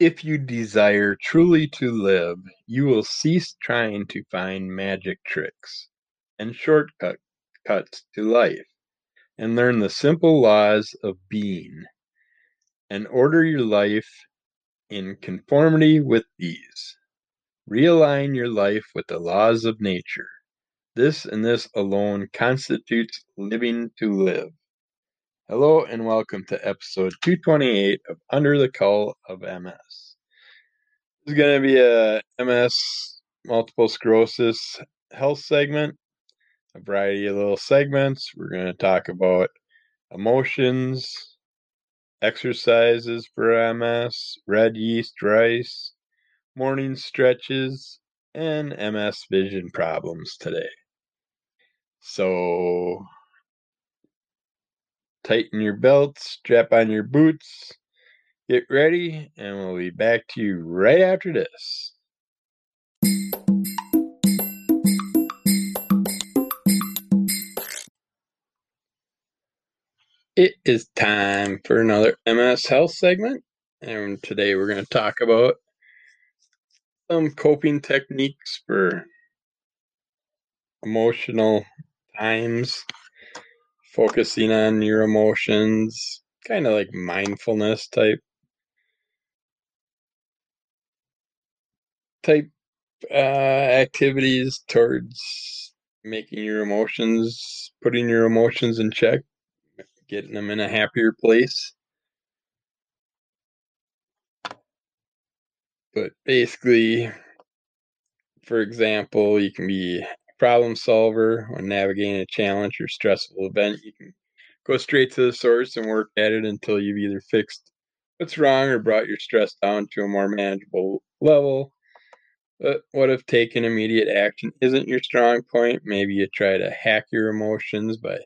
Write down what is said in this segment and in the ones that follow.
If you desire truly to live, you will cease trying to find magic tricks and shortcuts to life, and learn the simple laws of being, and order your life in conformity with these. Realign your life with the laws of nature. This and this alone constitutes living to live. Hello and welcome to episode 228 of Under the Cull of MS. This is going to be a MS multiple sclerosis health segment, a variety of little segments. We're going to talk about emotions, exercises for MS, red yeast rice, morning stretches, and MS vision problems today. So tighten your belts, strap on your boots, get ready, and we'll be back to you right after this. It is time for another MS Health segment, and today we're going to talk about some coping techniques for emotional times, focusing on your emotions, kind of like mindfulness type type uh, activities towards making your emotions, putting your emotions in check, getting them in a happier place. But basically, for example, you can be problem solver when navigating a challenge or stressful event. You can go straight to the source and work at it until you've either fixed what's wrong or brought your stress down to a more manageable level. But what if taking immediate action isn't your strong point? Maybe you try to hack your emotions by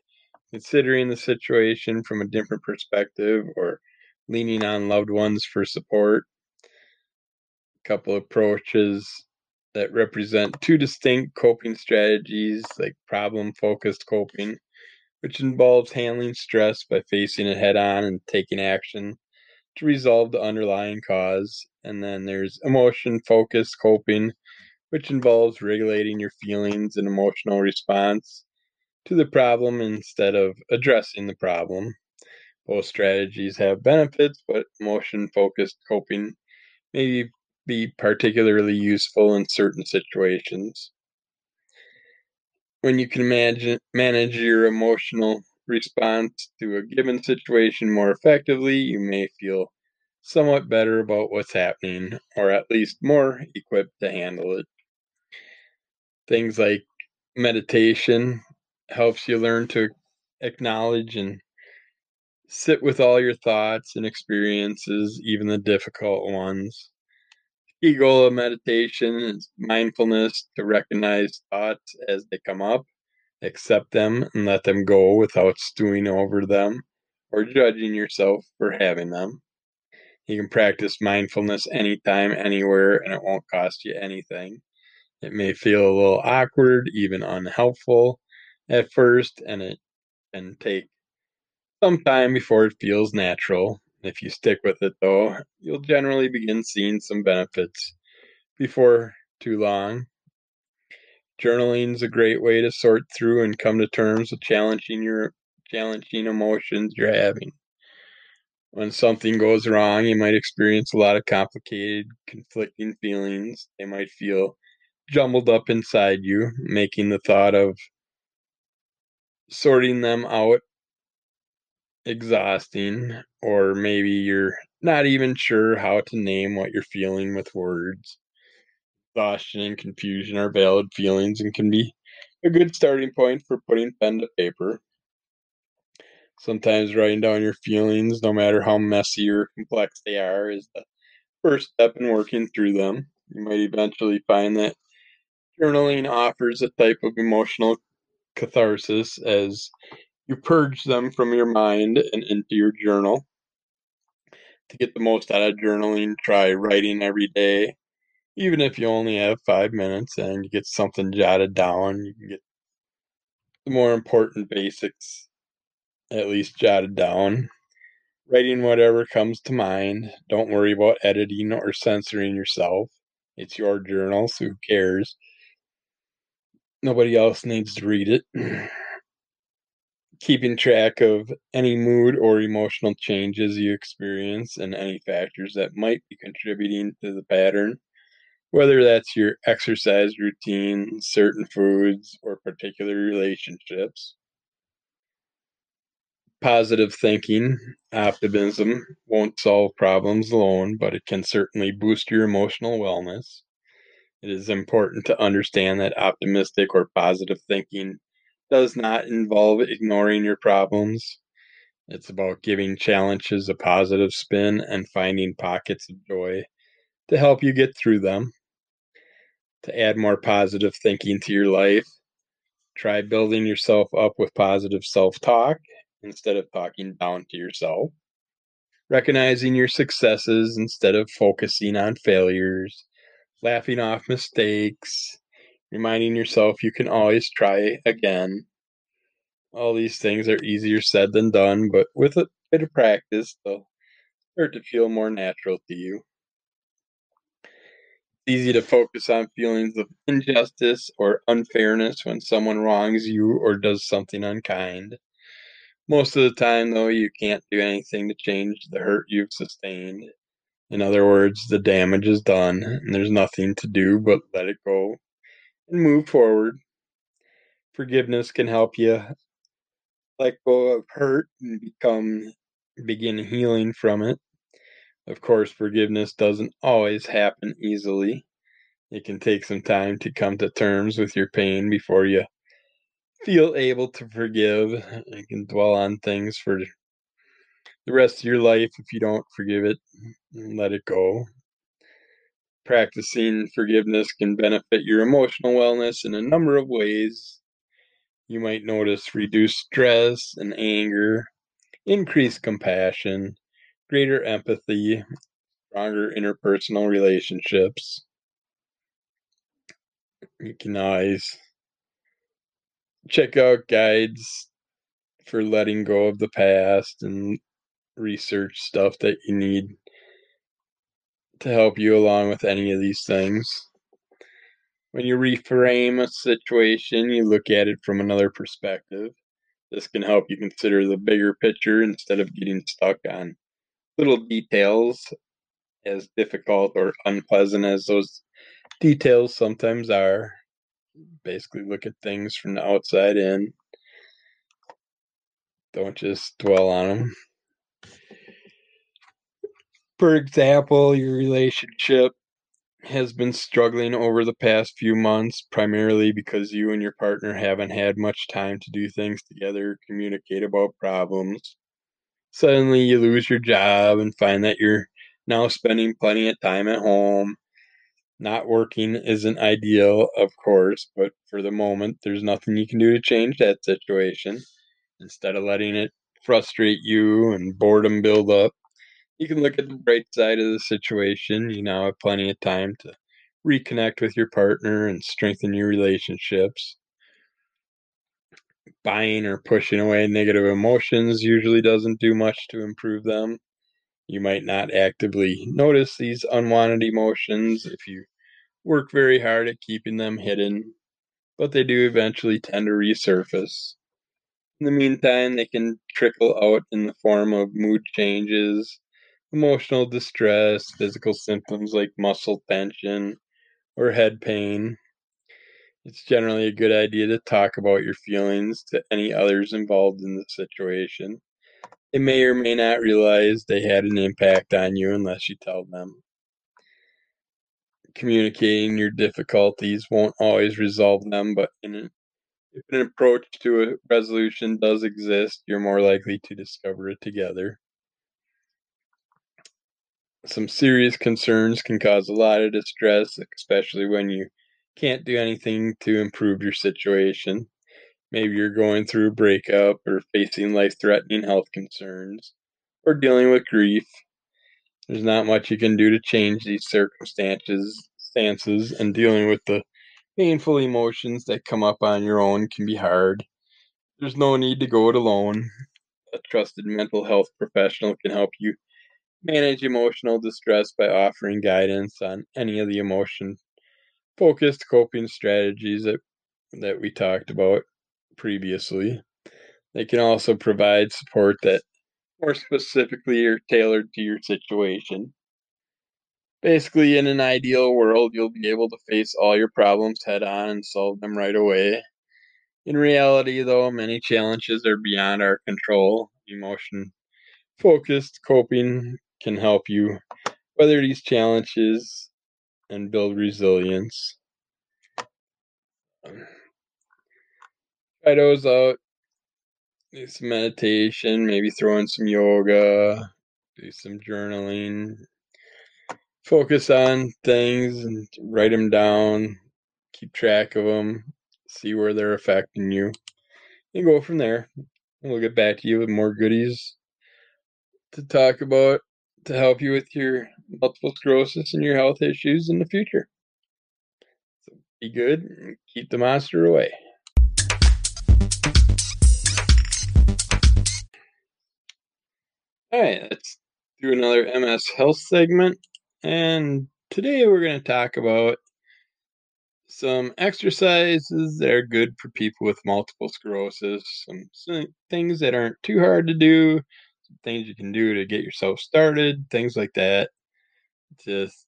considering the situation from a different perspective or leaning on loved ones for support A couple approaches that represent two distinct coping strategies like problem focused coping, which involves handling stress by facing it head on and taking action to resolve the underlying cause. And then there's emotion focused coping, which involves regulating your feelings and emotional response to the problem instead of addressing the problem. Both strategies have benefits, but emotion focused coping may be be particularly useful in certain situations. When you can imagine, manage your emotional response to a given situation more effectively, you may feel somewhat better about what's happening, or at least more equipped to handle it. Things like meditation helps you learn to acknowledge and sit with all your thoughts and experiences, even the difficult ones key goal of meditation is mindfulness to recognize thoughts as they come up, accept them, and let them go without stewing over them or judging yourself for having them. You can practice mindfulness anytime, anywhere, and it won't cost you anything. It may feel a little awkward, even unhelpful at first, and it can take some time before it feels natural. If you stick with it, though, you'll generally begin seeing some benefits before too long. Journaling is a great way to sort through and come to terms with challenging your challenging emotions you're having. When something goes wrong, you might experience a lot of complicated, conflicting feelings. They might feel jumbled up inside you, making the thought of sorting them out exhausting, or maybe you're not even sure how to name what you're feeling with words. Exhaustion and confusion are valid feelings and can be a good starting point for putting pen to paper. Sometimes writing down your feelings, no matter how messy or complex they are, is the first step in working through them. You might eventually find that journaling offers a type of emotional catharsis as you purge them from your mind and into your journal. To get the most out of journaling, try writing every day. Even if you only have five minutes and you get something jotted down, you can get the more important basics at least jotted down. Writing whatever comes to mind. Don't worry about editing or censoring yourself. It's your journal, so who cares? Nobody else needs to read it. Keeping track of any mood or emotional changes you experience and any factors that might be contributing to the pattern, whether that's your exercise routine, certain foods, or particular relationships positive thinking, optimism won't solve problems alone, but it can certainly boost your emotional wellness. It is important to understand that optimistic or positive thinking does not involve ignoring your problems. It's about giving challenges a positive spin and finding pockets of joy to help you get through them. To add more positive thinking to your life, try building yourself up with positive self talk instead of talking down to yourself, recognizing your successes instead of focusing on failures, laughing off mistakes, reminding yourself you can always try again. All these things are easier said than done, but with a bit of practice, they'll start to feel more natural to you. It's easy to focus on feelings of injustice or unfairness when someone wrongs you or does something unkind. Most of the time, though, you can't do anything to change the hurt you've sustained. In other words, the damage is done, and there's nothing to do but let it go and move forward. Forgiveness can help you let go of hurt and become begin healing from it. Of course, forgiveness doesn't always happen easily. It can take some time to come to terms with your pain before you feel able to forgive. You can dwell on things for the rest of your life if you don't forgive it and let it go. Practicing forgiveness can benefit your emotional wellness in a number of ways. You might notice reduced stress and anger, increased compassion, greater empathy, stronger interpersonal relationships. You can always check out guides for letting go of the past and research stuff that you need to help you along with any of these things. When you reframe a situation, you look at it from another perspective. This can help you consider the bigger picture instead of getting stuck on little details, as difficult or unpleasant as those details sometimes are basically look at things from the outside in. Don't just dwell on them. For example, your relationship has been struggling over the past few months, primarily because you and your partner haven't had much time to do things together, communicate about problems. Suddenly, you lose your job and find that you're now spending plenty of time at home not working isn't ideal, of course, but for the moment, there's nothing you can do to change that situation. Instead of letting it frustrate you and boredom build up, you can look at the bright side of the situation. You now have plenty of time to reconnect with your partner and strengthen your relationships. Buying or pushing away negative emotions usually doesn't do much to improve them. You might not actively notice these unwanted emotions if you work very hard at keeping them hidden, but they do eventually tend to resurface. In the meantime, they can trickle out in the form of mood changes, emotional distress, physical symptoms like muscle tension or head pain. It's generally a good idea to talk about your feelings to any others involved in the situation. They may or may not realize they had an impact on you unless you tell them. Communicating your difficulties won't always resolve them, but an, if an approach to a resolution does exist, you're more likely to discover it together. Some serious concerns can cause a lot of distress, especially when you can't do anything to improve your situation. Maybe you're going through a breakup or facing life threatening health concerns or dealing with grief. There's not much you can do to change these circumstances stances and dealing with the painful emotions that come up on your own can be hard. There's no need to go it alone. a trusted mental health professional can help you manage emotional distress by offering guidance on any of the emotion focused coping strategies that that we talked about previously. They can also provide support that more specifically are tailored to your situation. Basically, in an ideal world, you'll be able to face all your problems head on and solve them right away. In reality, though, many challenges are beyond our control. Emotion focused coping can help you weather these challenges and build resilience. Um, try those out. Do some meditation, maybe throw in some yoga, do some journaling. Focus on things and write them down. Keep track of them. See where they're affecting you. And go from there. And we'll get back to you with more goodies to talk about to help you with your multiple sclerosis and your health issues in the future. So be good and keep the monster away. All right, let's do another MS Health segment. And today we're going to talk about some exercises that are good for people with multiple sclerosis, some, some things that aren't too hard to do, things you can do to get yourself started, things like that. Just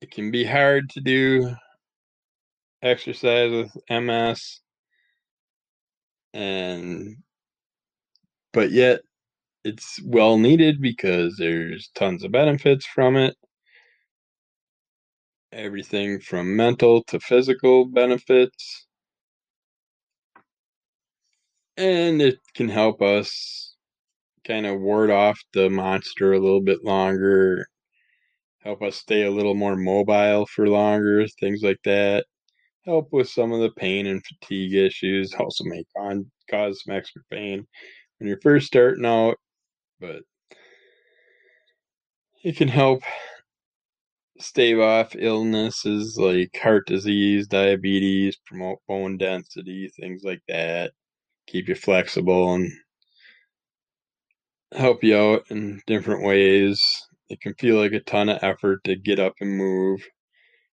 it can be hard to do exercise with MS and but yet it's well needed because there's tons of benefits from it. Everything from mental to physical benefits. And it can help us kind of ward off the monster a little bit longer, help us stay a little more mobile for longer, things like that. Help with some of the pain and fatigue issues, also may cause some extra pain when you're first starting out, but it can help stave off illnesses like heart disease, diabetes, promote bone density, things like that. Keep you flexible and help you out in different ways. It can feel like a ton of effort to get up and move.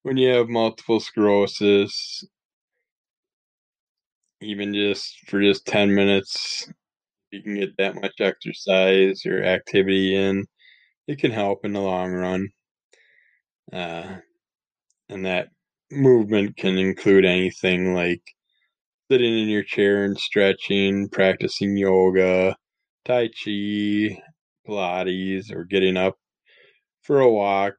When you have multiple sclerosis, even just for just 10 minutes, you can get that much exercise or activity in. It can help in the long run. Uh, and that movement can include anything like sitting in your chair and stretching, practicing yoga, Tai Chi, Pilates, or getting up for a walk.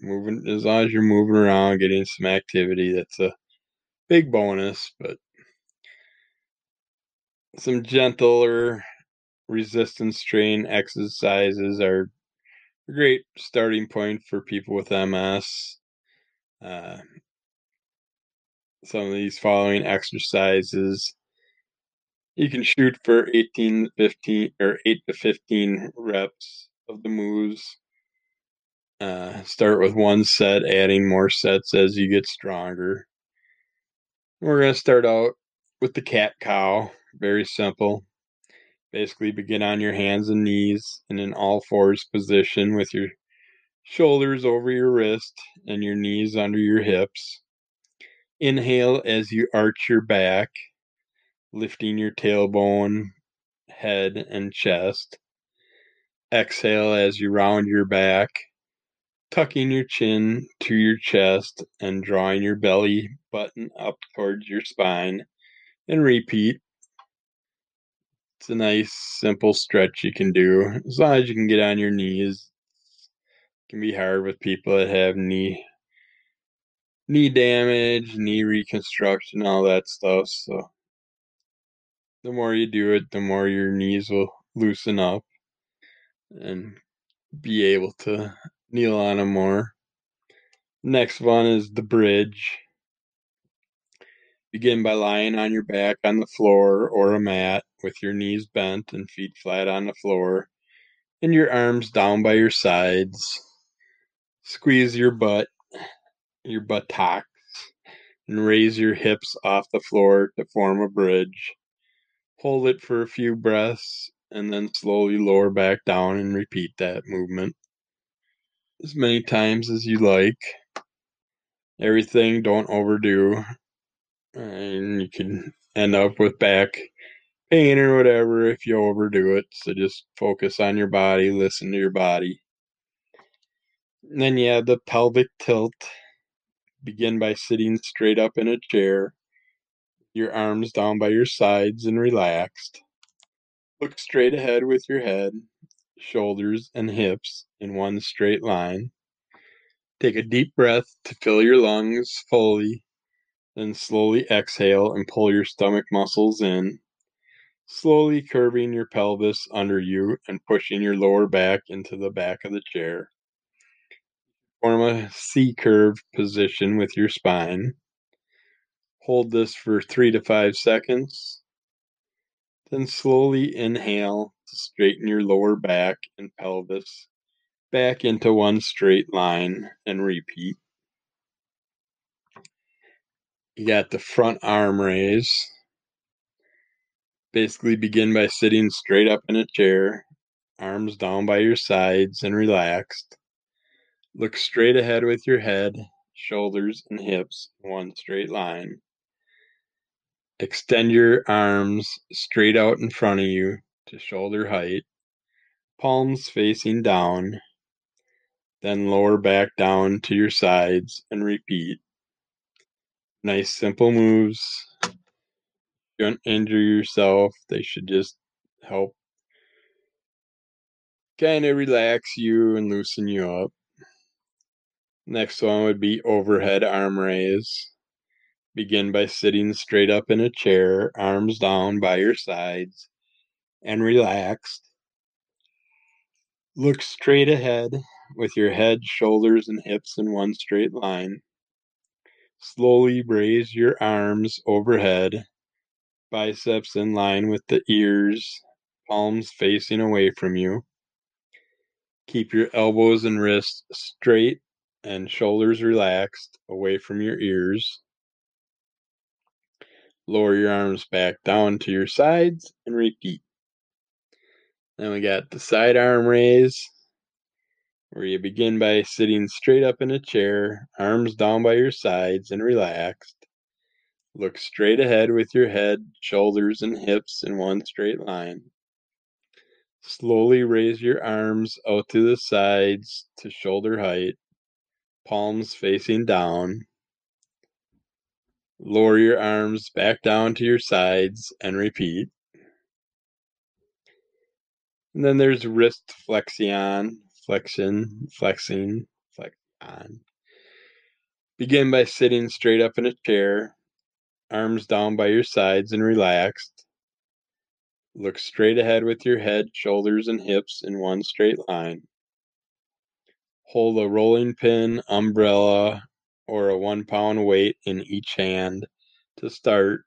Moving as long as you're moving around, getting some activity, that's a big bonus. But some gentler resistance train exercises are a great starting point for people with MS. Uh, some of these following exercises. You can shoot for 18 15 or 8 to 15 reps of the moves. Uh, start with one set adding more sets as you get stronger. We're going to start out with the cat cow very simple. Basically begin on your hands and knees in an all fours position with your shoulders over your wrist and your knees under your hips inhale as you arch your back lifting your tailbone, head, and chest. Exhale as you round your back, tucking your chin to your chest and drawing your belly button up towards your spine. And repeat. It's a nice, simple stretch you can do as long as you can get on your knees. It can be hard with people that have knee knee damage, knee reconstruction, all that stuff. So the more you do it, the more your knees will loosen up and be able to kneel on them more. Next one is the bridge. Begin by lying on your back on the floor or a mat with your knees bent and feet flat on the floor and your arms down by your sides. Squeeze your butt, your buttocks, and raise your hips off the floor to form a bridge Hold it for a few breaths and then slowly lower back down and repeat that movement as many times as you like. Everything don't overdo, and you can end up with back pain or whatever if you overdo it. So just focus on your body, listen to your body. And then you have the pelvic tilt. Begin by sitting straight up in a chair, your arms down by your sides and relaxed. Look straight ahead with your head, shoulders, and hips in one straight line. Take a deep breath to fill your lungs fully, then slowly exhale and pull your stomach muscles in, slowly curving your pelvis under you and pushing your lower back into the back of the chair. Form a C curve position with your spine. Hold this for three to five seconds. Then slowly inhale to straighten your lower back and pelvis back into one straight line and repeat. You got the front arm raise. Basically, begin by sitting straight up in a chair, arms down by your sides and relaxed. Look straight ahead with your head, shoulders, and hips in one straight line. Extend your arms straight out in front of you to shoulder height, palms facing down. Then lower back down to your sides and repeat. Nice simple moves. Don't injure yourself. They should just help kind of relax you and loosen you up. Next one would be overhead arm raise. Begin by sitting straight up in a chair, arms down by your sides, and relaxed. Look straight ahead with your head, shoulders, and hips in one straight line. Slowly raise your arms overhead, biceps in line with the ears, palms facing away from you. Keep your elbows and wrists straight and shoulders relaxed away from your ears. Lower your arms back down to your sides and repeat. Then we got the side arm raise, where you begin by sitting straight up in a chair, arms down by your sides and relaxed. Look straight ahead with your head, shoulders, and hips in one straight line. Slowly raise your arms out to the sides to shoulder height palms facing down. Lower your arms back down to your sides and repeat. And then there's wrist flexion, flexion, flexing, flexion. Begin by sitting straight up in a chair, arms down by your sides and relaxed. Look straight ahead with your head, shoulders, and hips in one straight line. Hold a rolling pin, umbrella, or a one pound weight in each hand to start.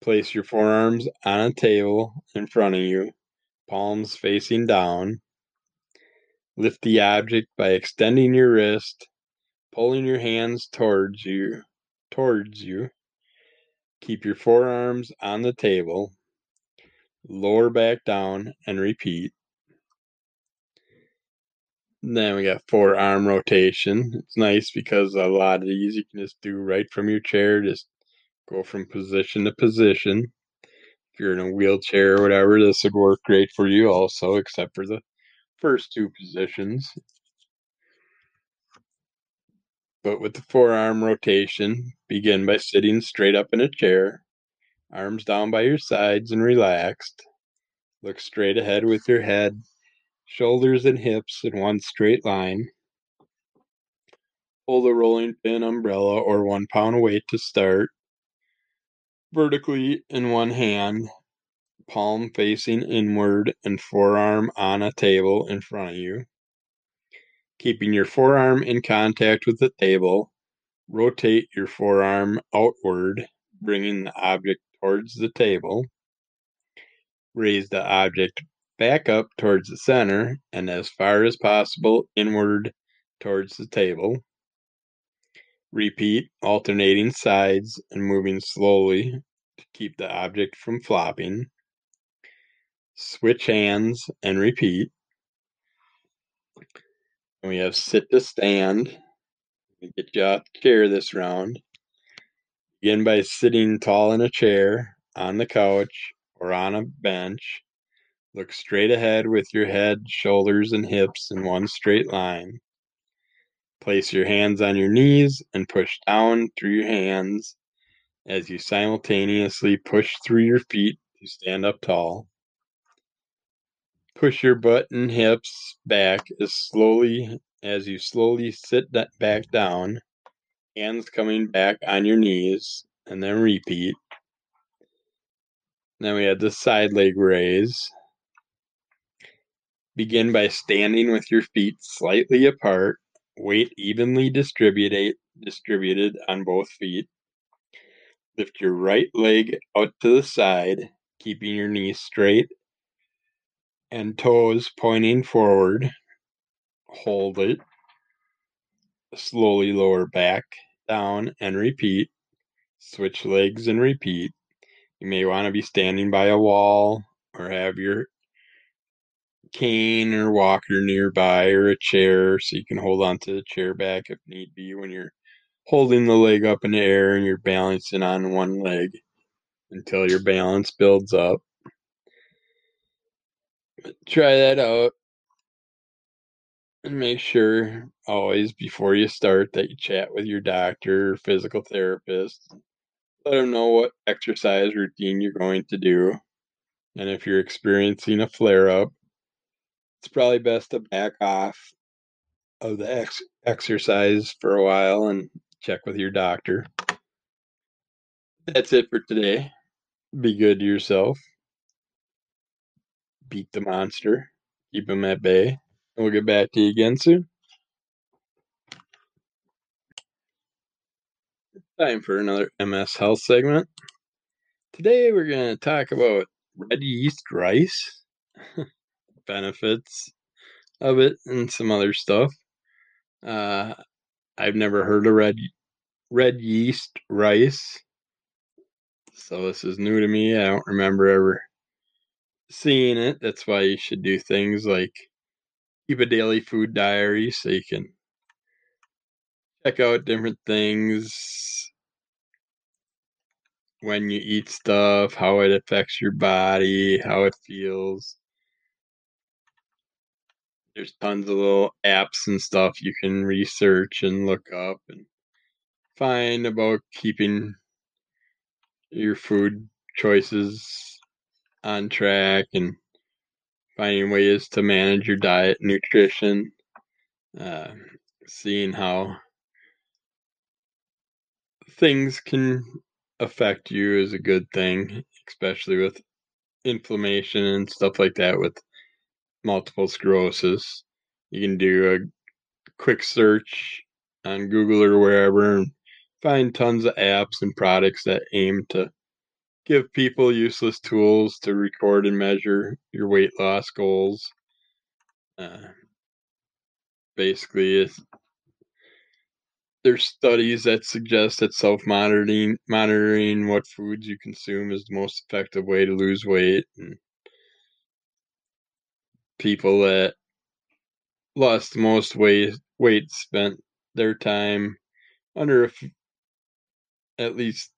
Place your forearms on a table in front of you, palms facing down. Lift the object by extending your wrist, pulling your hands towards you, towards you. Keep your forearms on the table. Lower back down and repeat. Then we got forearm rotation. It's nice because a lot of these you can just do right from your chair, just go from position to position. If you're in a wheelchair or whatever, this would work great for you also, except for the first two positions. But with the forearm rotation, begin by sitting straight up in a chair, arms down by your sides and relaxed. Look straight ahead with your head shoulders and hips in one straight line. Hold a rolling pin umbrella or one pound weight to start. Vertically in one hand, palm facing inward and forearm on a table in front of you. Keeping your forearm in contact with the table, rotate your forearm outward, bringing the object towards the table. Raise the object back up towards the center and as far as possible inward towards the table. Repeat, alternating sides and moving slowly to keep the object from flopping. Switch hands and repeat. We have sit to stand. Get you off the chair this round. Begin by sitting tall in a chair, on the couch, or on a bench. Look straight ahead with your head, shoulders, and hips in one straight line. Place your hands on your knees and push down through your hands as you simultaneously push through your feet to stand up tall. Push your butt and hips back as slowly as you slowly sit back down, hands coming back on your knees, and then repeat. Then we have the side leg raise. Begin by standing with your feet slightly apart, weight evenly distributed distributed on both feet. Lift your right leg out to the side, keeping your knees straight and toes pointing forward. Hold it. Slowly lower back, down, and repeat. Switch legs and repeat. You may want to be standing by a wall or have your cane or walker nearby or a chair so you can hold on to the chair back if need be when you're holding the leg up in the air and you're balancing on one leg until your balance builds up. Try that out. And make sure always before you start that you chat with your doctor or physical therapist. Let them know what exercise routine you're going to do. And if you're experiencing a flare up, it's probably best to back off of the ex- exercise for a while and check with your doctor. That's it for today. Be good to yourself beat the monster, keep him at bay. And we'll get back to you again soon. Time for another MS Health segment. Today we're going to talk about red yeast rice, benefits of it, and some other stuff. Uh, I've never heard of red red yeast rice, so this is new to me. I don't remember ever seeing it. That's why you should do things like keep a daily food diary so you can check out different things when you eat stuff, how it affects your body, how it feels. There's tons of little apps and stuff you can research and look up and find about keeping your food choices on track and finding ways to manage your diet, nutrition, uh, seeing how things can affect you is a good thing, especially with inflammation and stuff like that with multiple sclerosis. You can do a quick search on Google or wherever and find tons of apps and products that aim to give people useless tools to record and measure your weight loss goals. Uh, basically, there's studies that suggest that self-monitoring monitoring what foods you consume is the most effective way to lose weight and people that lost the most weight weight spent their time under at least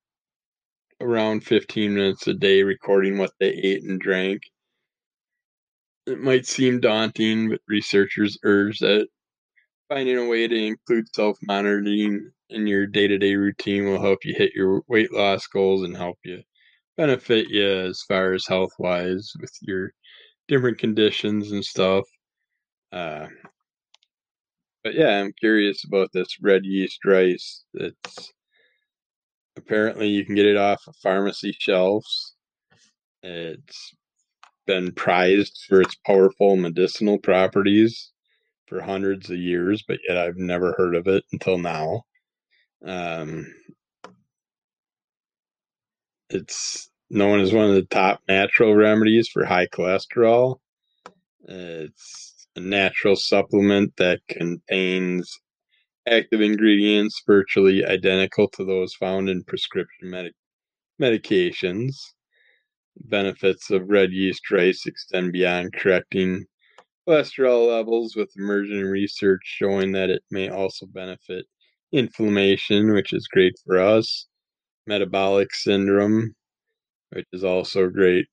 around 15 minutes a day recording what they ate and drank. It might seem daunting, but researchers urge that finding a way to include self monitoring in your day to day routine will help you hit your weight loss goals and help you benefit you as far as health wise with your different conditions and stuff. Uh, but yeah, I'm curious about this red yeast rice. It's Apparently, you can get it off of pharmacy shelves. It's been prized for its powerful medicinal properties for hundreds of years, but yet I've never heard of it until now. Um, it's known as one of the top natural remedies for high cholesterol. It's a natural supplement that contains active ingredients virtually identical to those found in prescription medic- medications. Benefits of red yeast rice extend beyond correcting cholesterol levels, with emerging research showing that it may also benefit inflammation, which is great for us, metabolic syndrome, which is also great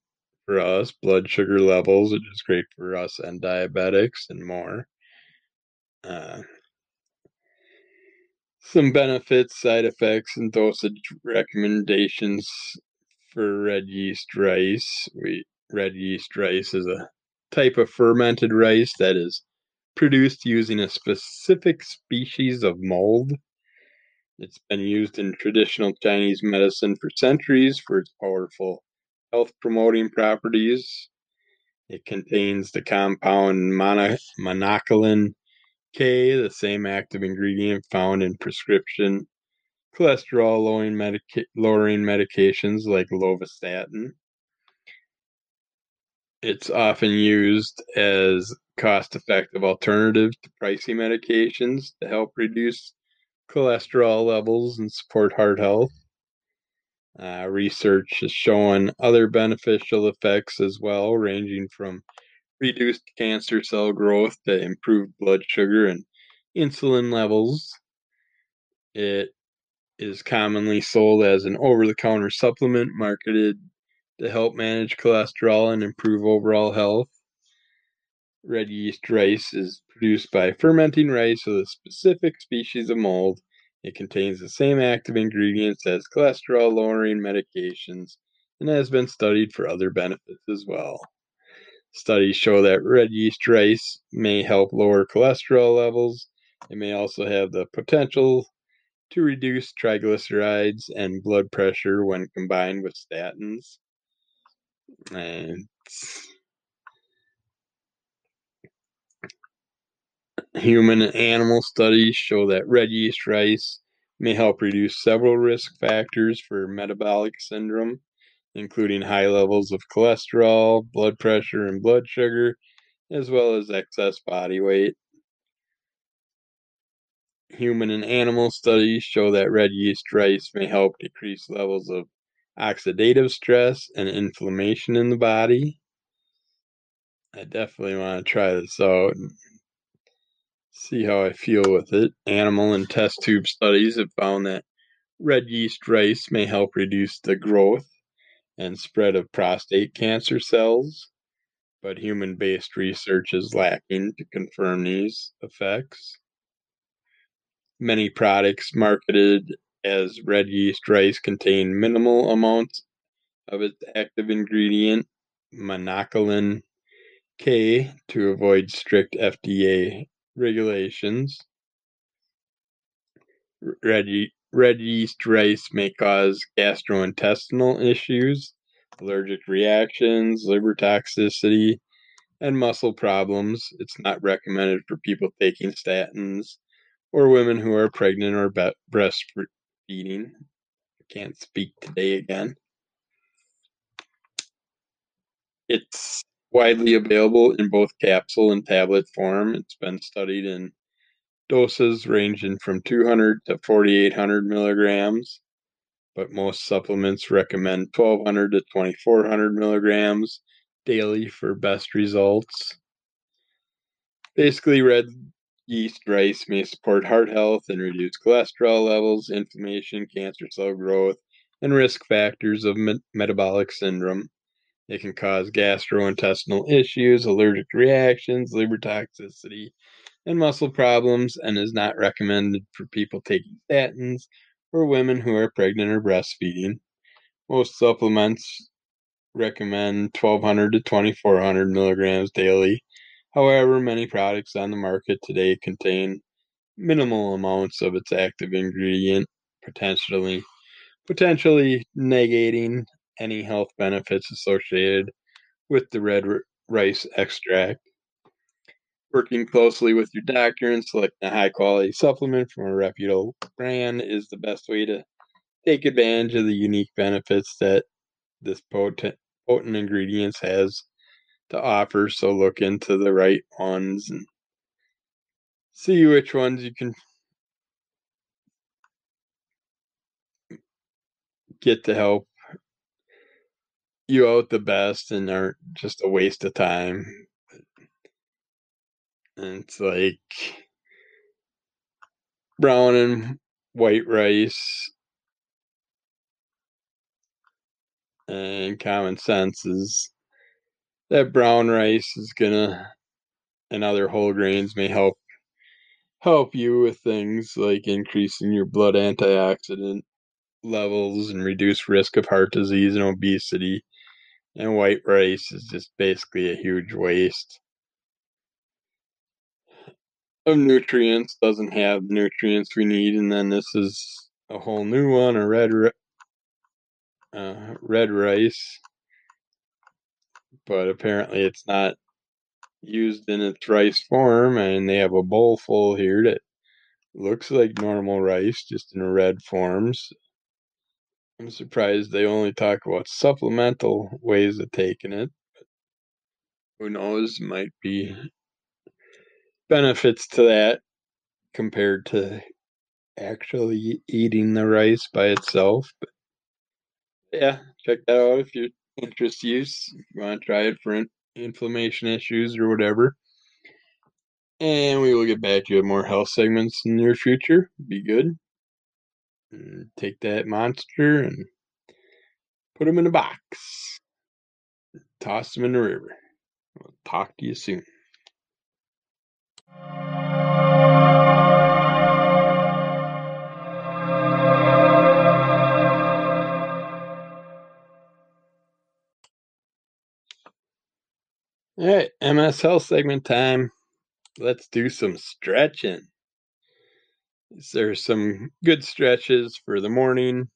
for us, blood sugar levels, which is great for us and diabetics, and more. Uh, some benefits, side effects, and dosage recommendations for red yeast rice. We red yeast rice is a type of fermented rice that is produced using a specific species of mold. It's been used in traditional Chinese medicine for centuries for its powerful health promoting properties. It contains the compound monacolin K, the same active ingredient found in prescription cholesterol lowering, medica- lowering medications like lovastatin. It's often used as cost-effective alternative to pricey medications to help reduce cholesterol levels and support heart health. Uh, research has shown other beneficial effects as well, ranging from reduced cancer cell growth to improved blood sugar and insulin levels. It is commonly sold as an over the counter supplement marketed to help manage cholesterol and improve overall health. Red yeast rice is produced by fermenting rice with a specific species of mold. It contains the same active ingredients as cholesterol lowering medications and has been studied for other benefits as well. Studies show that red yeast rice may help lower cholesterol levels. It may also have the potential to reduce triglycerides and blood pressure when combined with statins. And human and animal studies show that red yeast rice may help reduce several risk factors for metabolic syndrome, including high levels of cholesterol, blood pressure, and blood sugar, as well as excess body weight. Human and animal studies show that red yeast rice may help decrease levels of oxidative stress and inflammation in the body. I definitely want to try this out see how I feel with it. Animal and test tube studies have found that red yeast rice may help reduce the growth and spread of prostate cancer cells, but human based research is lacking to confirm these effects. Many products marketed as red yeast rice contain minimal amounts of its active ingredient, monacolin K, to avoid strict FDA regulations. Red, red yeast rice may cause gastrointestinal issues, allergic reactions, liver toxicity, and muscle problems. It's not recommended for people taking statins or women who are pregnant or be- breastfeeding. I can't speak today again. It's widely available in both capsule and tablet form. It's been studied in doses ranging from 200 to 4800 milligrams, but most supplements recommend 1200 to 2400 milligrams daily for best results. Basically, red yeast rice may support heart health and reduce cholesterol levels, inflammation, cancer cell growth, and risk factors of me- metabolic syndrome. It can cause gastrointestinal issues, allergic reactions, liver toxicity, and muscle problems, and is not recommended for people taking statins or women who are pregnant or breastfeeding. Most supplements recommend 1200 to 2400 milligrams daily. However, many products on the market today contain minimal amounts of its active ingredient, potentially potentially negating any health benefits associated with the red rice extract. Working closely with your doctor and selecting a high quality supplement from a reputable brand is the best way to take advantage of the unique benefits that this potent, potent ingredients has to offer. So look into the right ones and see which ones you can get to help you out the best and aren't just a waste of time. And it's like brown and white rice and common sense is that brown rice is gonna and other whole grains may help help you with things like increasing your blood antioxidant levels and reduce risk of heart disease and obesity. And white rice is just basically a huge waste of nutrients, doesn't have the nutrients we need. And then this is a whole new one, a red, uh, red rice. But apparently it's not used in its rice form. And they have a bowl full here that looks like normal rice, just in a red forms. I'm surprised they only talk about supplemental ways of taking it. Who knows? Might be benefits to that compared to actually eating the rice by itself. But yeah, check that out if you're interested. Use you want to try it for inflammation issues or whatever. And we will get back to more health segments in the near future. Be good take that monster and put him in a box. Toss him in the river. I'll talk to you soon. All right, MS Health segment time. Let's do some stretching. There's some good stretches for the morning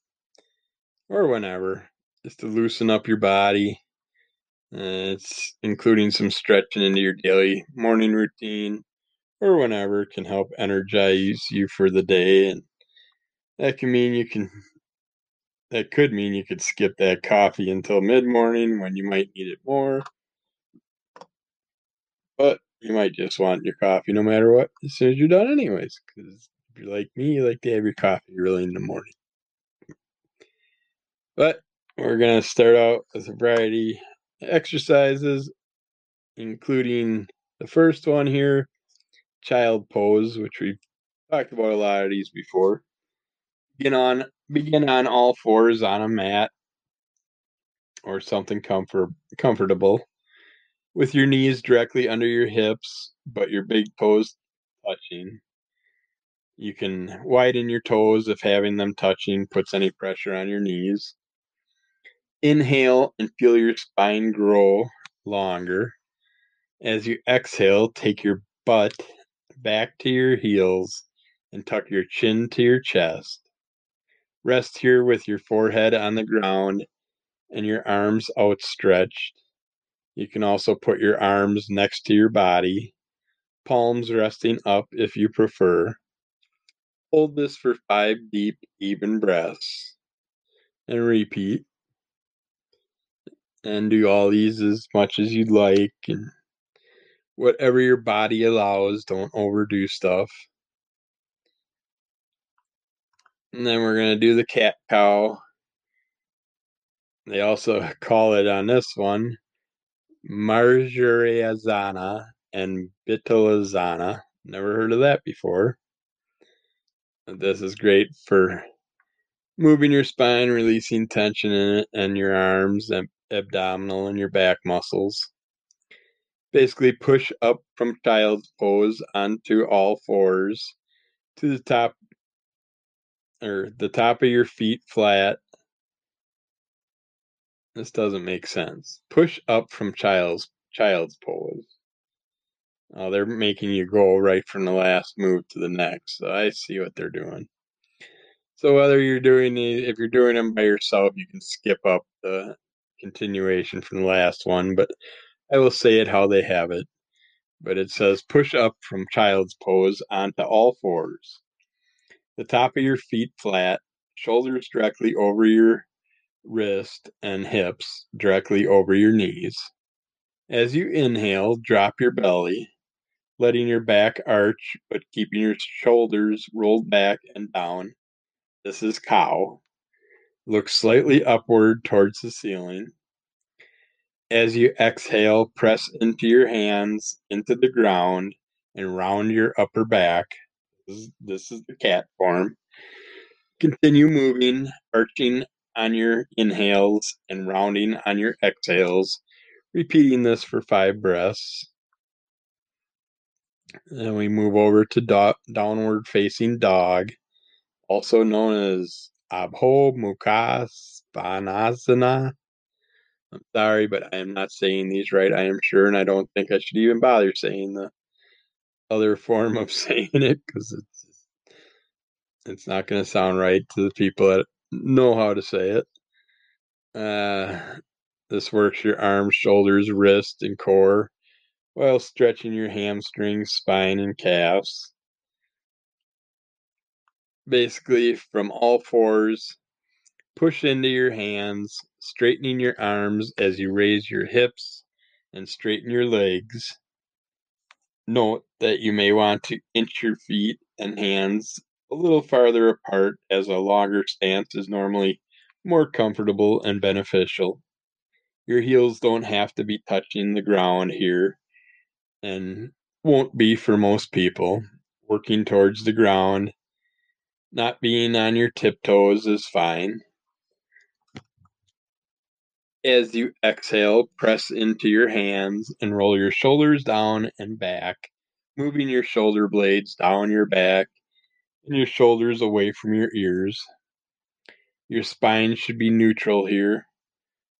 or whenever, just to loosen up your body. Uh, it's including some stretching into your daily morning routine or whenever can help energize you for the day. And that can mean you can, that could mean you could skip that coffee until mid morning when you might need it more. But you might just want your coffee no matter what as soon as you're done, anyways, because you're like me, you like to have your coffee early in the morning. But we're going to start out with a variety of exercises, including the first one here, child pose, which we've talked about a lot of these before. Begin on begin on all fours on a mat or something comfort comfortable with your knees directly under your hips, but your big toes touching. You can widen your toes if having them touching puts any pressure on your knees. Inhale and feel your spine grow longer. As you exhale, take your butt back to your heels and tuck your chin to your chest. Rest here with your forehead on the ground and your arms outstretched. You can also put your arms next to your body, palms resting up if you prefer. Hold this for five deep, even breaths and repeat. And do all these as much as you'd like and whatever your body allows. Don't overdo stuff. And then we're going to do the cat cow. They also call it on this one Marjaryasana and Bitilasana. Never heard of that before. This is great for moving your spine, releasing tension in it, and your arms, and abdominal, and your back muscles. Basically, push up from child's pose onto all fours to the top or the top of your feet flat. This doesn't make sense. Push up from child's child's pose. Oh, they're making you go right from the last move to the next. So I see what they're doing. So whether you're doing if you're doing them by yourself, you can skip up the continuation from the last one, but I will say it how they have it. But it says push up from child's pose onto all fours. The top of your feet flat, shoulders directly over your wrist and hips directly over your knees. As you inhale, drop your belly, letting your back arch but keeping your shoulders rolled back and down. This is cow. Look slightly upward towards the ceiling. As you exhale, press into your hands into the ground and round your upper back. This is, the cat form. Continue moving, arching on your inhales and rounding on your exhales, repeating this for five breaths. Then we move over to do- downward facing dog, also known as Adho Mukha Svanasana. I'm sorry, but I am not saying these right, I am sure, and I don't think I should even bother saying the other form of saying it because it's it's not going to sound right to the people that know how to say it. Uh, this works your arms, shoulders, wrist, and core while stretching your hamstrings, spine, and calves. Basically, from all fours, push into your hands, straightening your arms as you raise your hips and straighten your legs. Note that you may want to inch your feet and hands a little farther apart as a longer stance is normally more comfortable and beneficial. Your heels don't have to be touching the ground here and won't be for most people. Working towards the ground, not being on your tiptoes is fine. As you exhale, press into your hands and roll your shoulders down and back, moving your shoulder blades down your back and your shoulders away from your ears. Your spine should be neutral here.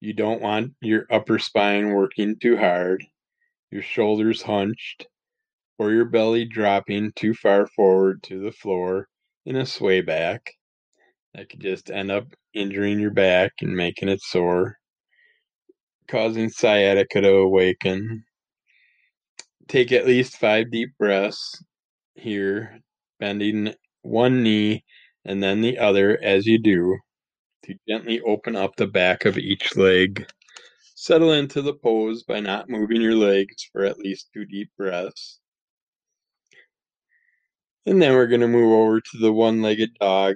You don't want your upper spine working too hard, your shoulders hunched, or your belly dropping too far forward to the floor in a sway back. That could just end up injuring your back and making it sore, causing sciatica to awaken. Take at least five deep breaths here, bending one knee and then the other as you do to gently open up the back of each leg. Settle into the pose by not moving your legs for at least two deep breaths. And then we're going to move over to the one legged dog.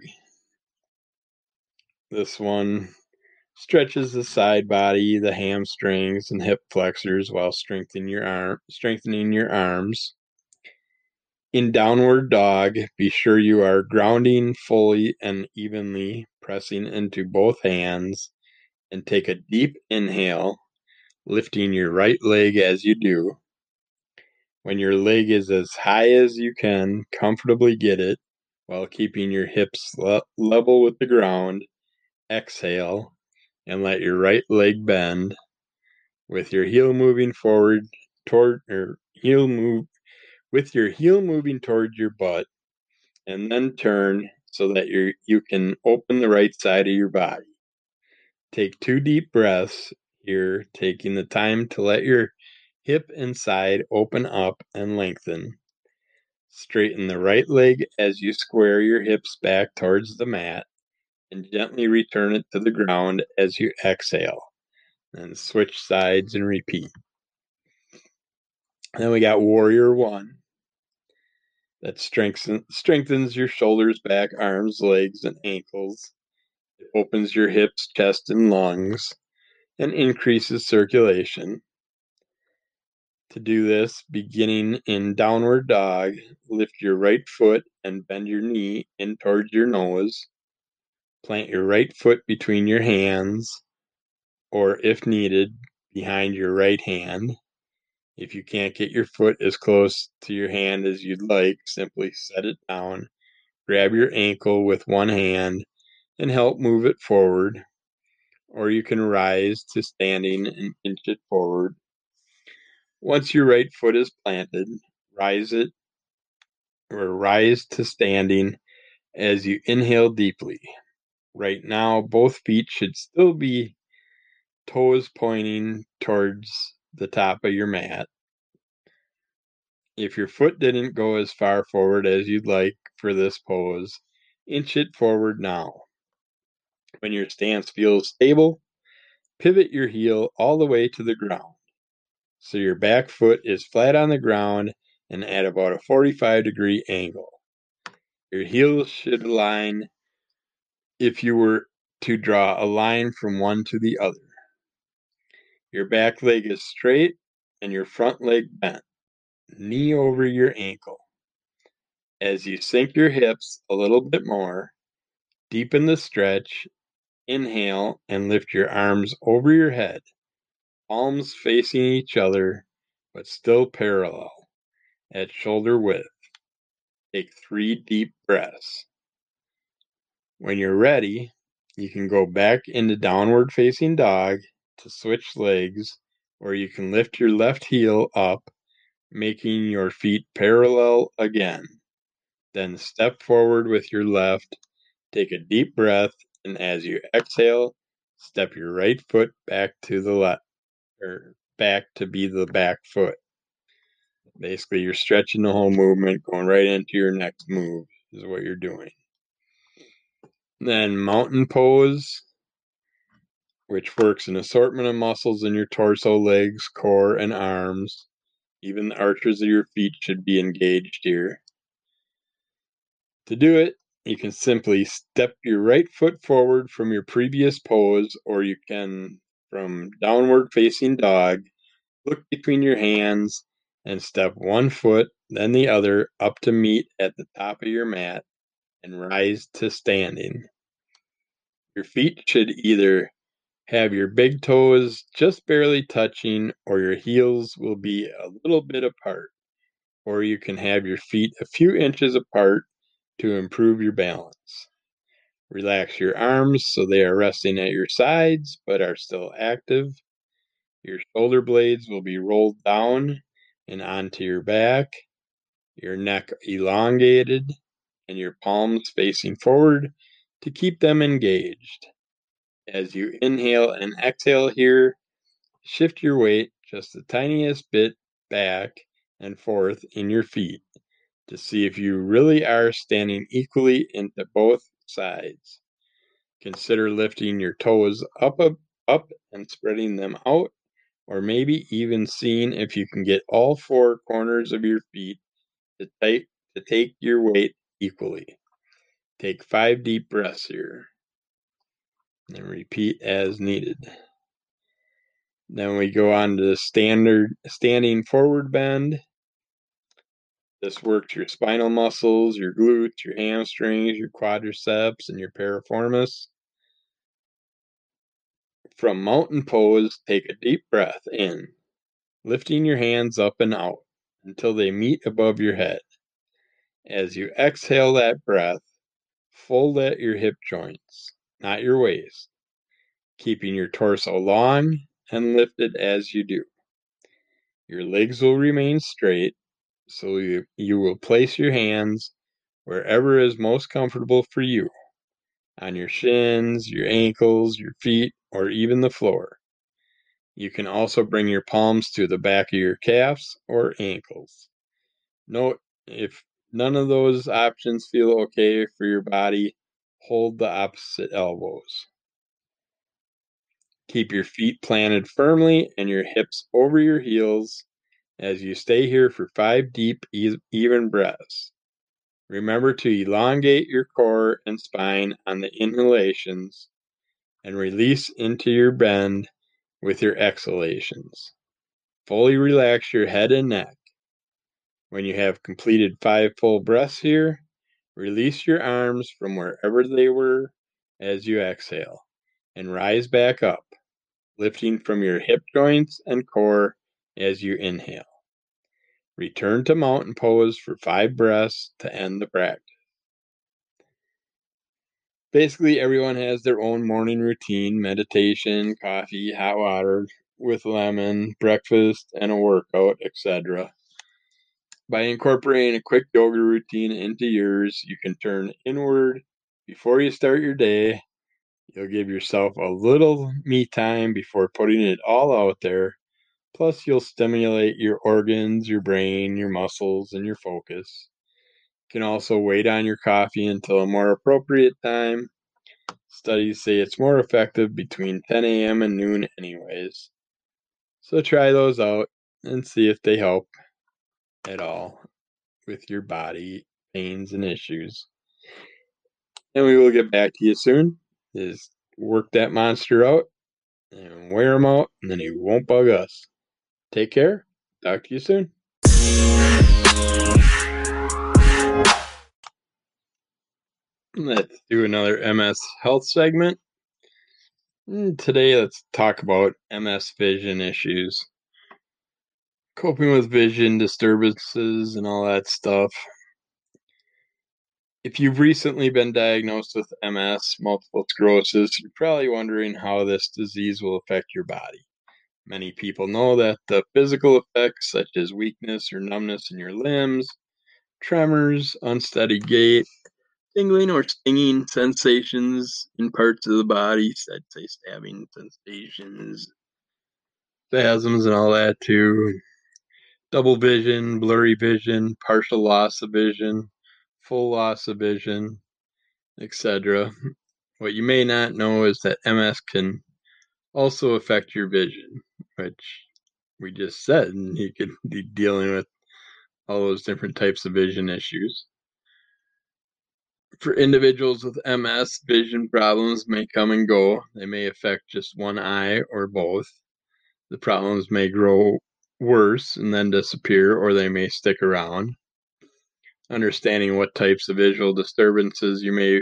This one stretches the side body, the hamstrings, and hip flexors while strengthening your arm, strengthening your arms. In downward dog, be sure you are grounding fully and evenly, pressing into both hands, and take a deep inhale, lifting your right leg as you do. When your leg is as high as you can comfortably get it while keeping your hips le- level with the ground, exhale and let your right leg bend with your heel moving forward toward your heel move with your heel moving toward your butt and then turn so that you you can open the right side of your body. Take two deep breaths here, taking the time to let your hip and side open up and lengthen. Straighten the right leg as you square your hips back towards the mat and gently return it to the ground as you exhale. And switch sides and repeat. Then we got Warrior One. That strengthens strengthens your shoulders, back, arms, legs, and ankles. It opens your hips, chest, and lungs, and increases circulation. To do this, beginning in downward dog, lift your right foot and bend your knee in towards your nose. Plant your right foot between your hands, or if needed, behind your right hand. If you can't get your foot as close to your hand as you'd like, simply set it down, grab your ankle with one hand, and help move it forward. Or you can rise to standing and inch it forward. Once your right foot is planted, rise it or rise to standing as you inhale deeply. Right now, both feet should still be toes pointing towards the top of your mat. If your foot didn't go as far forward as you'd like for this pose, inch it forward now. When your stance feels stable, pivot your heel all the way to the ground. So your back foot is flat on the ground and at about a 45 degree angle. Your heels should align if you were to draw a line from one to the other. Your back leg is straight and your front leg bent, knee over your ankle. As you sink your hips a little bit more, deepen the stretch, inhale, and lift your arms over your head, palms facing each other, but still parallel at shoulder width. Take three deep breaths. When you're ready, you can go back into downward facing dog to switch legs, or you can lift your left heel up, making your feet parallel again. Then step forward with your left, take a deep breath, and as you exhale, step your right foot back to the left, or back to be the back foot. Basically, you're stretching the whole movement, going right into your next move, is what you're doing. Then mountain pose, which works an assortment of muscles in your torso, legs, core, and arms. Even the arches of your feet should be engaged here. To do it, you can simply step your right foot forward from your previous pose, or you can, from downward facing dog, look between your hands and step one foot, then the other up to meet at the top of your mat and rise to standing. Your feet should either have your big toes just barely touching, or your heels will be a little bit apart. Or you can have your feet a few inches apart to improve your balance. Relax your arms so they are resting at your sides but are still active. Your shoulder blades will be rolled down and onto your back, your neck elongated, and your palms facing forward to keep them engaged. As you inhale and exhale here, shift your weight just the tiniest bit back and forth in your feet to see if you really are standing equally into both sides. Consider lifting your toes up, up, up and spreading them out or maybe even seeing if you can get all four corners of your feet to take, to take your weight equally. Take five deep breaths here and repeat as needed. Then we go on to the standard standing forward bend. This works your spinal muscles, your glutes, your hamstrings, your quadriceps, and your piriformis. From mountain pose, take a deep breath in, lifting your hands up and out until they meet above your head. As you exhale that breath, fold at your hip joints, not your waist, keeping your torso long and lifted as you do. Your legs will remain straight, so you, you will place your hands wherever is most comfortable for you on your shins, your ankles, your feet, or even the floor. You can also bring your palms to the back of your calves or ankles. Note if none of those options feel okay for your body, hold the opposite elbows. Keep your feet planted firmly and your hips over your heels as you stay here for five deep, even breaths. Remember to elongate your core and spine on the inhalations and release into your bend with your exhalations. Fully relax your head and neck. When you have completed five full breaths here, release your arms from wherever they were as you exhale and rise back up, lifting from your hip joints and core as you inhale. Return to mountain pose for five breaths to end the practice. Basically, everyone has their own morning routine meditation, coffee, hot water with lemon, breakfast, and a workout, etc. By incorporating a quick yoga routine into yours, you can turn inward before you start your day. You'll give yourself a little me time before putting it all out there Plus, you'll stimulate your organs, your brain, your muscles, and your focus. You can also wait on your coffee until a more appropriate time. Studies say it's more effective between 10 a.m. and noon, anyways. So try those out and see if they help at all with your body pains and issues. And we will get back to you soon. Is work that monster out and wear them out, and then he won't bug us. Take care. Talk to you soon. Let's do another MS health segment. Mm, today, let's talk about MS vision issues. Coping with vision disturbances and all that stuff. If you've recently been diagnosed with MS, multiple sclerosis, you're probably wondering how this disease will affect your body. Many people know that the physical effects, such as weakness or numbness in your limbs, tremors, unsteady gait, tingling or stinging sensations in parts of the body. Say stabbing sensations, spasms, and all that too. Double vision, blurry vision, partial loss of vision, full loss of vision, etc. What you may not know is that MS can also affect your vision, which we just said, and he could be dealing with all those different types of vision issues. For individuals with MS, vision problems may come and go. They may affect just one eye or both. The problems may grow worse and then disappear, or they may stick around. Understanding what types of visual disturbances you may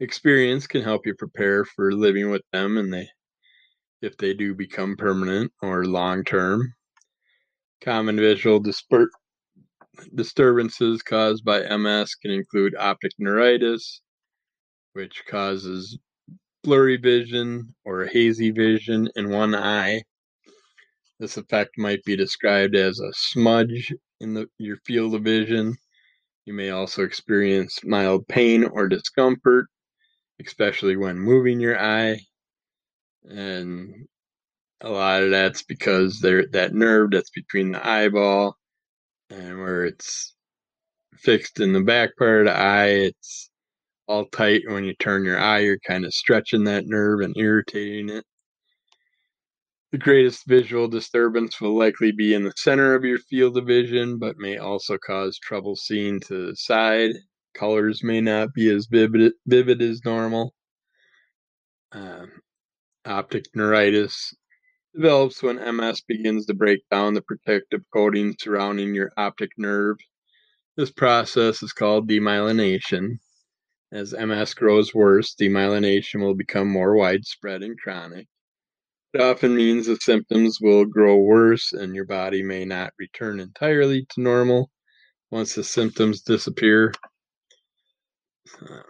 experience can help you prepare for living with them and they if they do become permanent or long term. Common visual disper- disturbances caused by MS can include optic neuritis, which causes blurry vision or hazy vision in one eye. This effect might be described as a smudge in the, your field of vision. You may also experience mild pain or discomfort, especially when moving your eye. And a lot of that's because there that nerve that's between the eyeball and where it's fixed in the back part of the eye, it's all tight. When you turn your eye, you're kind of stretching that nerve and irritating it. The greatest visual disturbance will likely be in the center of your field of vision, but may also cause trouble seeing to the side. Colors may not be as vivid, vivid as normal. Um, optic neuritis develops when MS begins to break down the protective coating surrounding your optic nerve. This process is called demyelination. As MS grows worse, demyelination will become more widespread and chronic. It often means the symptoms will grow worse and your body may not return entirely to normal once the symptoms disappear. Um,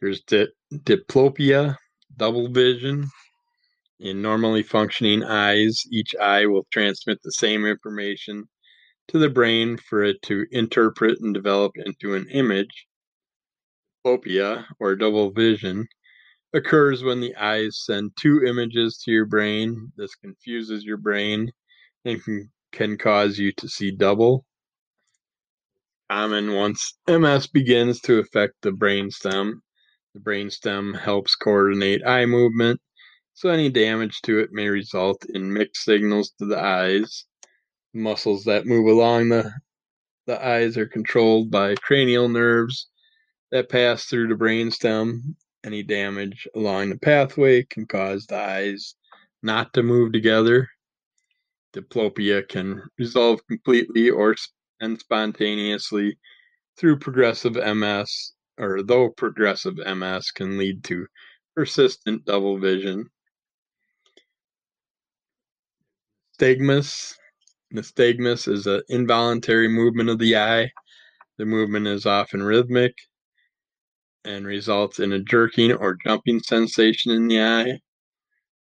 there's di- diplopia, double vision. In normally functioning eyes, each eye will transmit the same information to the brain for it to interpret and develop into an image. Diplopia, or double vision, occurs when the eyes send two images to your brain. This confuses your brain and can, can cause you to see double. Common once MS begins to affect the brainstem. The brainstem helps coordinate eye movement so any damage to it may result in mixed signals to the eyes. Muscles that move along the, the eyes are controlled by cranial nerves that pass through the brainstem. Any damage along the pathway can cause the eyes not to move together. Diplopia can resolve completely or and spontaneously through progressive MS, or though progressive MS can lead to persistent double vision. Nystagmus. Nystagmus is an involuntary movement of the eye. The movement is often rhythmic and results in a jerking or jumping sensation in the eye.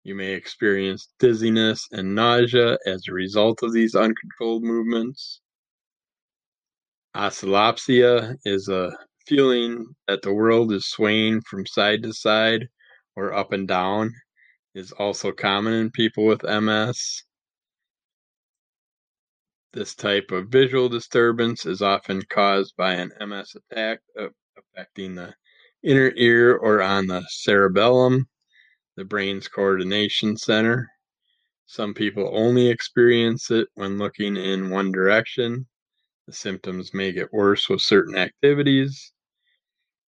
You may experience dizziness and nausea as a result of these uncontrolled movements. Oscillopsia is a feeling that the world is swaying from side to side or up and down. Is also common in people with MS. This type of visual disturbance is often caused by an MS attack uh, affecting the inner ear or on the cerebellum, the brain's coordination center. Some people only experience it when looking in one direction. The symptoms may get worse with certain activities.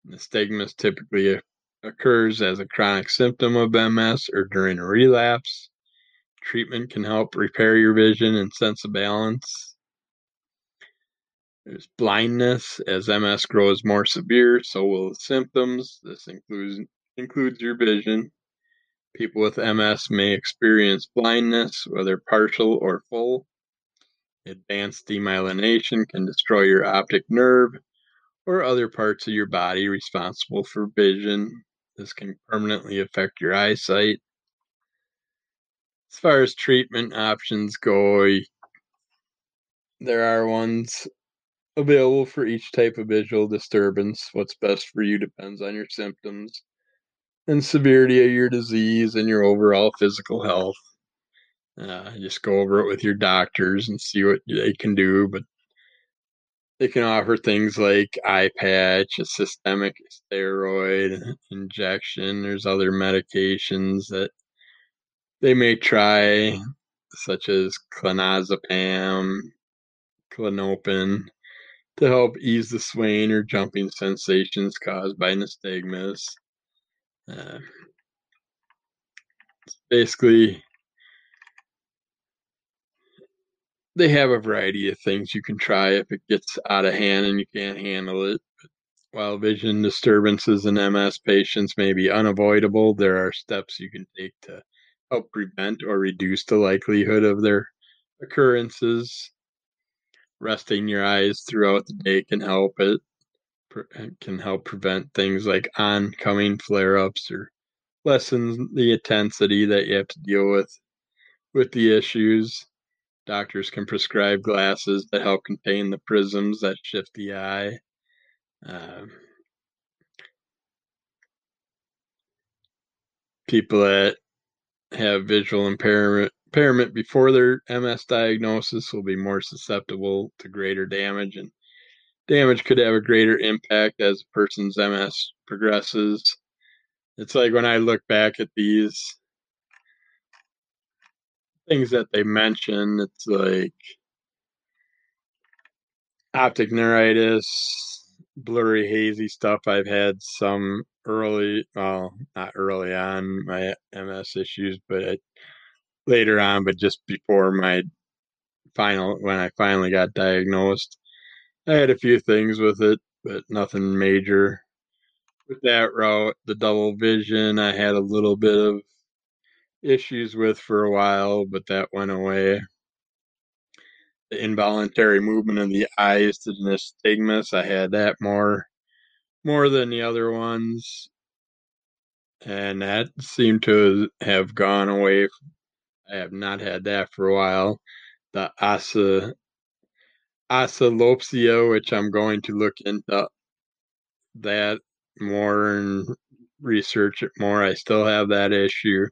Nystagmus typically occurs as a chronic symptom of MS or during a relapse. Treatment can help repair your vision and sense of balance. There's blindness. As MS grows more severe, so will the symptoms. This includes includes your vision. People with MS may experience blindness, whether partial or full. Advanced demyelination can destroy your optic nerve or other parts of your body responsible for vision. This can permanently affect your eyesight. As far as treatment options go, there are ones available for each type of visual disturbance. What's best for you depends on your symptoms and severity of your disease and your overall physical health. Uh, just go over it with your doctors and see what they can do. But they can offer things like eye patch, a systemic steroid injection. There's other medications that they may try, such as clonazepam, Klonopin, to help ease the swaying or jumping sensations caused by nystagmus. Uh, basically, they have a variety of things you can try if it gets out of hand and you can't handle it. While vision disturbances in MS patients may be unavoidable, there are steps you can take to help prevent or reduce the likelihood of their occurrences. Resting your eyes throughout the day can help it can help prevent things like oncoming flare-ups or lessen the intensity that you have to deal with with the issues. Doctors can prescribe glasses that help contain the prisms that shift the eye. Uh, people that have visual impairment impairment before their MS diagnosis will be more susceptible to greater damage and damage could have a greater impact as a person's MS progresses. It's like when I look back at these things that they mention, it's like optic neuritis, blurry, hazy stuff. I've had some early, well, not early on my MS issues, but later on, but just before my final, when I finally got diagnosed, I had a few things with it, but nothing major. With that route, the double vision, I had a little bit of issues with for a while, but that went away. The involuntary movement of the eyes to the nystagmus, I had that more more than the other ones. And that seemed to have gone away. I have not had that for a while. The asa asalopsia, which I'm going to look into that more and research it more. I still have that issue.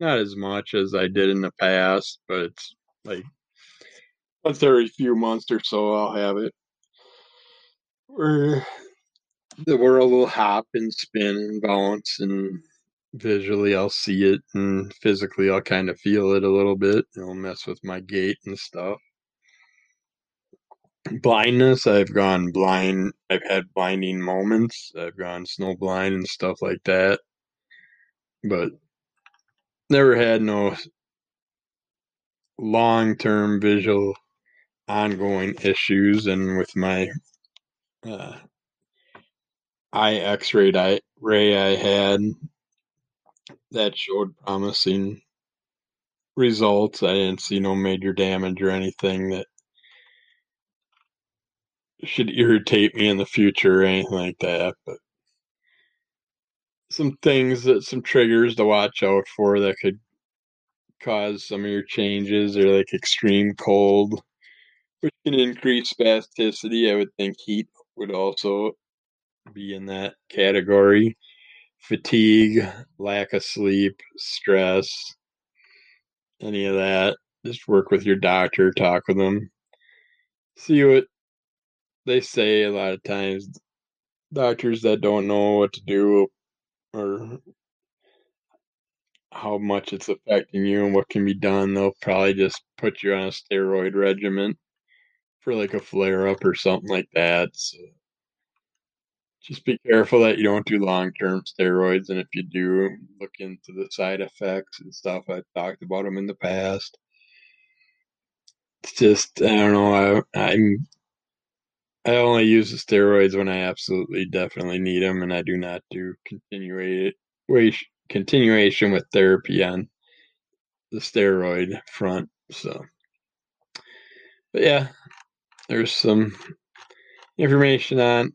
Not as much as I did in the past, but it's like once every few months or so I'll have it. Where the world will hop and spin and bounce and visually I'll see it and physically I'll kind of feel it a little bit. It'll mess with my gait and stuff. Blindness, I've gone blind. I've had blinding moments. I've gone snow blind and stuff like that. But never had no long term visual ongoing issues and with my uh, eye x-ray I, ray I had that showed promising results. I didn't see no major damage or anything that should irritate me in the future or anything like that. But some things that some triggers to watch out for that could cause some of your changes or like extreme cold, which can increase spasticity. I would think heat would also be in that category. Fatigue, lack of sleep, stress, any of that. Just work with your doctor, talk with them, see what they say a lot of times. Doctors that don't know what to do or how much it's affecting you and what can be done, they'll probably just put you on a steroid regimen for like a flare up or something like that. So just be careful that you don't do long term steroids. And if you do, look into the side effects and stuff. I've talked about them in the past. It's just, I don't know. I, I'm, I only use the steroids when I absolutely definitely need them, and I do not do continuation continuation with therapy on the steroid front. So, but yeah, there's some information on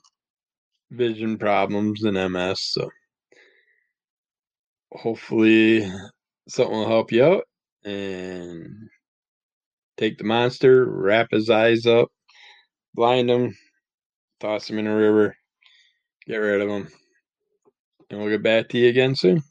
vision problems and MS. So hopefully something will help you out and take the monster, wrap his eyes up, blind him, toss him in a river, get rid of him. And we'll get back to you again soon.